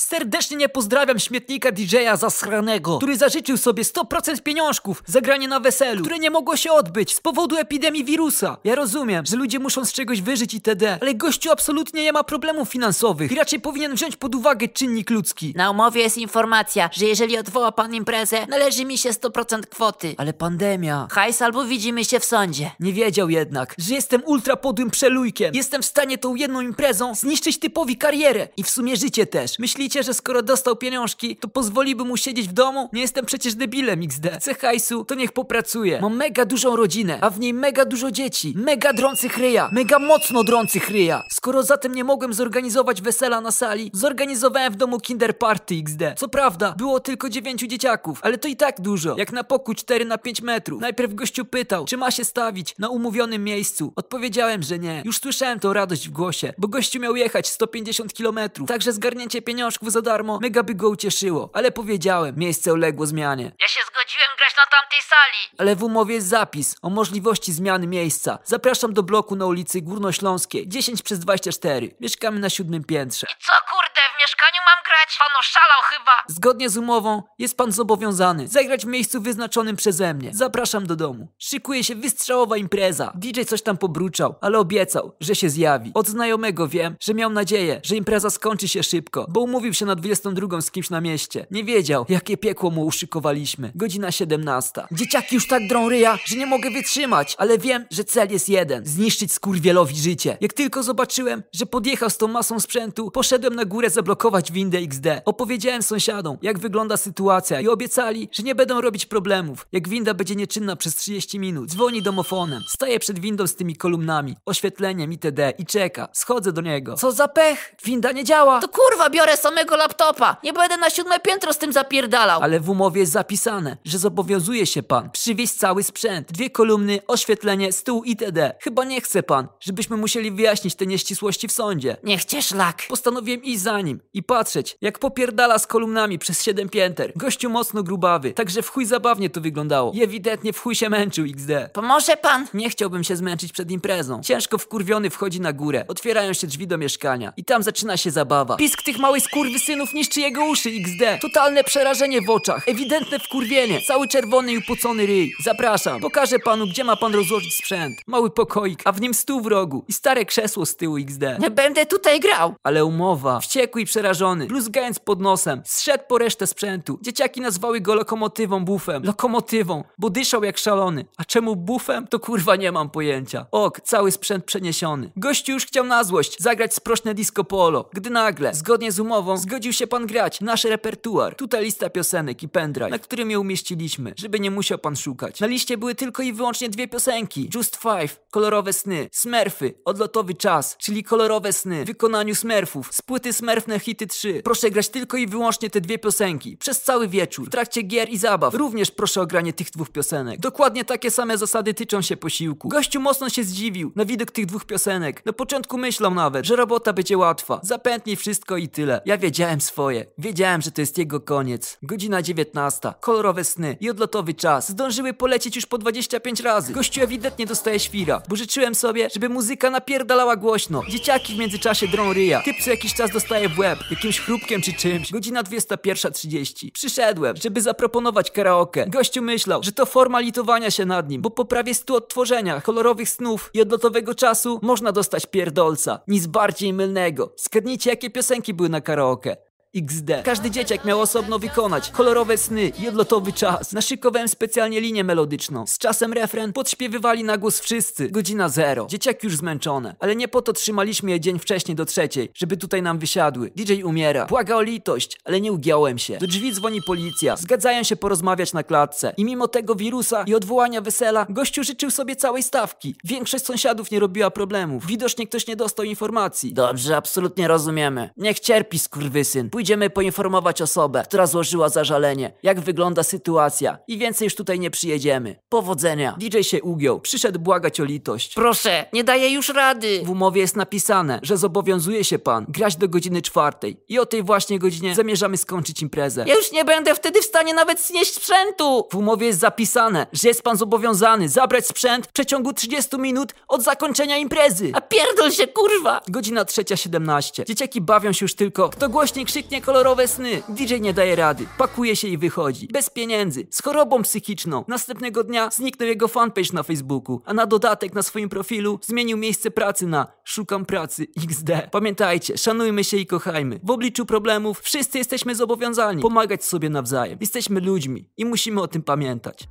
Serdecznie nie pozdrawiam śmietnika DJ-a zasranego, który zażyczył sobie 100% pieniążków za granie na weselu, które nie mogło się odbyć z powodu epidemii wirusa. Ja rozumiem, że ludzie muszą z czegoś wyżyć itd., ale gościu absolutnie nie ma problemów finansowych i raczej powinien wziąć pod uwagę czynnik ludzki. Na umowie jest informacja, że jeżeli odwoła pan imprezę, należy mi się 100% kwoty. Ale pandemia... Hajs albo widzimy się w sądzie. Nie wiedział jednak, że jestem ultra podłym przelujkiem. Jestem w stanie tą jedną imprezą zniszczyć typowi karierę i w sumie życie też. Myślicie, że skoro dostał pieniążki, to pozwoliby mu siedzieć w domu? Nie jestem przecież debilem XD. Chce hajsu, to niech popracuje. Mam mega dużą rodzinę, a w niej mega dużo dzieci. Mega drących ryja. Mega mocno drących ryja. Skoro zatem nie mogłem zorganizować wesela na sali, zorganizowałem w domu kinder party XD. Co prawda, było tylko dziewięciu dzieciaków, ale to i tak dużo. Jak na pokój 4 na 5 metrów. Najpierw gościu pytał, czy ma się stawić na umówionym miejscu. Odpowiedziałem, że nie. Już słyszałem tą radość w głosie, bo gościu miał jechać 150 km. Także zgarnięcie pieniążków za darmo mega by go ucieszyło. Ale powiedziałem, miejsce uległo zmianie. Ja się zgodziłem grać na tamtej sali. Ale w umowie jest zapis o możliwości zmiany miejsca. Zapraszam do bloku na ulicy Górnośląskiej, 10 przez 24. Mieszkamy na siódmym piętrze. I co kurde, w mieszkaniu mam grać? Pan oszalał chyba. Zgodnie z umową jest pan zobowiązany zagrać w miejscu wyznaczonym przeze mnie. Zapraszam do domu. Szykuje się wystrzałowa impreza. DJ coś tam pobruczał, ale obiecał, że się zjawi. Od znajomego wiem, że miał nadzieję, że impreza skończy się szybko, bo umówił się na 22 z kimś na mieście. Nie wiedział, jakie piekło mu uszykowaliśmy. Godzina 17. Dzieciaki już tak drą ryja, że nie mogę wytrzymać, ale wiem, że cel jest jeden. Zniszczyć skurwielowi życie. Jak tylko zobaczyłem, że podjechał z tą masą sprzętu, poszedłem na górę zablokować windę XD. Opowiedziałem sąsiadom, jak wygląda sytuacja i obiecali, że nie będą robić problemów. Jak winda będzie nieczynna przez 30 minut, dzwoni domofonem. Staję przed windą z tymi kolumnami, oświetleniem itd. i czeka. Schodzę do niego. Co za pech? Winda nie działa. To kurwa, biorę samego laptopa. Nie będę na siódme piętro z tym zapierdalał. Ale w umowie jest zapisane, że zobowiązuje się pan przywieźć cały sprzęt. Dwie kolumny, oświetlenie, stół itd. Chyba nie chce pan, żebyśmy musieli wyjaśnić te nieścisłości w sądzie. Niech cię szlak. Postanowiłem iść za nim i patrzeć, jak popierdala z kolumnami przez siedem pięter. Gościu mocno grubawy, także w chuj zabawnie to wyglądało. I ewidentnie w chuj się męczył XD. Pomoże pan? Nie chciałbym się zmęczyć przed imprezą. Ciężko wkurwiony wchodzi na górę. Otwierają się drzwi do mieszkania. I tam zaczyna się zabawa. Pisk tych małych skurwysynów niszczy jego uszy XD. Totalne przerażenie w oczach. Ewidentne wkurwienie. Cały czerwony i upocony ryj. Zapraszam. Pokażę panu, gdzie ma pan rozłożyć sprzęt. Mały pokoik, a w nim stół w rogu. I stare krzesło z tyłu XD. Nie będę tutaj grał. Ale umowa. Wściekły i przerażony, bluzgając pod nosem, zszedł po resztę sprzętu. Dzieciaki nazwały go lokomotywą bufem. Lokomotywą, bo dyszał jak szalony. A czemu bufem? To kurwa nie mam pojęcia. Ok, cały sprzęt przeniesiony. Gościu już chciał na złość zagrać sprośne disco polo, gdy nagle, zgodnie z umową, zgodził się pan grać nasz repertuar. Tutaj lista piosenek i pendrive, na którym je umieściliśmy, żeby nie musiał pan szukać. Na liście były tylko i wyłącznie dwie piosenki. Just Five, Kolorowe Sny, Smurfy, Odlotowy Czas, czyli Kolorowe Sny w wykonaniu Smurfów, z płyty Smurfne Hity 3. Proszę grać tylko i wyłącznie te dwie piosenki, przez cały wieczór, w trakcie gier i zabaw. Również proszę o granie tych dwóch piosenek. Dokładnie takie same zasady tyczą się posiłku. Gościu mocno się zdziwił na widok tych dwóch piosenek. Na początku myślał nawet, że robota będzie łatwa. Zapętnij wszystko i tyle. Ja wiedziałem swoje. Wiedziałem, że to jest jego koniec. Godzina 19. Kolorowe sny i odlotowy czas. Zdążyły polecieć już po 25 razy. Gościu ewidentnie dostaje świra, bo życzyłem sobie, żeby muzyka napierdalała głośno. Dzieciaki w międzyczasie drą ryja. Typ co jakiś czas dostaje w łeb, jakimś chrupkiem czy czymś. Godzina 21.30. Przyszedłem, żeby zaproponować karaoke. Gościu myślał, że to forma litowania się nad nim, bo po prawie 100 odtworzeniach kolorowych snów i odlotowego czasu można dostać pierdolca. Nic bardziej mylnego. Zgadnijcie, jakie piosenki były na karaoke. XD. Każdy dzieciak miał osobno wykonać kolorowe sny i odlotowy czas. Naszykowałem specjalnie linię melodyczną. Z czasem refren podśpiewywali na głos wszyscy. Godzina zero. Dzieciaki już zmęczone. Ale nie po to trzymaliśmy je dzień wcześniej do trzeciej, żeby tutaj nam wysiadły. DJ umiera. Błaga o litość, ale nie ugiąłem się. Do drzwi dzwoni policja. Zgadzają się porozmawiać na klatce. I mimo tego wirusa i odwołania wesela, gościu życzył sobie całej stawki. Większość sąsiadów nie robiła problemów. Widocznie ktoś nie dostał informacji. Dobrze, absolutnie rozumiemy. Niech cierpi skurwysyn. Pójdziemy poinformować osobę, która złożyła zażalenie, jak wygląda sytuacja i więcej już tutaj nie przyjedziemy. Powodzenia. DJ się ugiął, przyszedł błagać o litość. Proszę, nie daję już rady. W umowie jest napisane, że zobowiązuje się pan grać do godziny czwartej i o tej właśnie godzinie zamierzamy skończyć imprezę. Ja już nie będę wtedy w stanie nawet znieść sprzętu. W umowie jest zapisane, że jest pan zobowiązany zabrać sprzęt w przeciągu 30 minut od zakończenia imprezy. A pierdol się, kurwa. Godzina trzecia 17. Dzieciaki bawią się już tylko, kto głośniej krzyknie Śnie kolorowe sny. DJ nie daje rady. Pakuje się i wychodzi. Bez pieniędzy. Z chorobą psychiczną. Następnego dnia zniknął jego fanpage na Facebooku. A na dodatek na swoim profilu zmienił miejsce pracy na Szukam pracy XD. Pamiętajcie, szanujmy się i kochajmy. W obliczu problemów wszyscy jesteśmy zobowiązani pomagać sobie nawzajem. Jesteśmy ludźmi i musimy o tym pamiętać.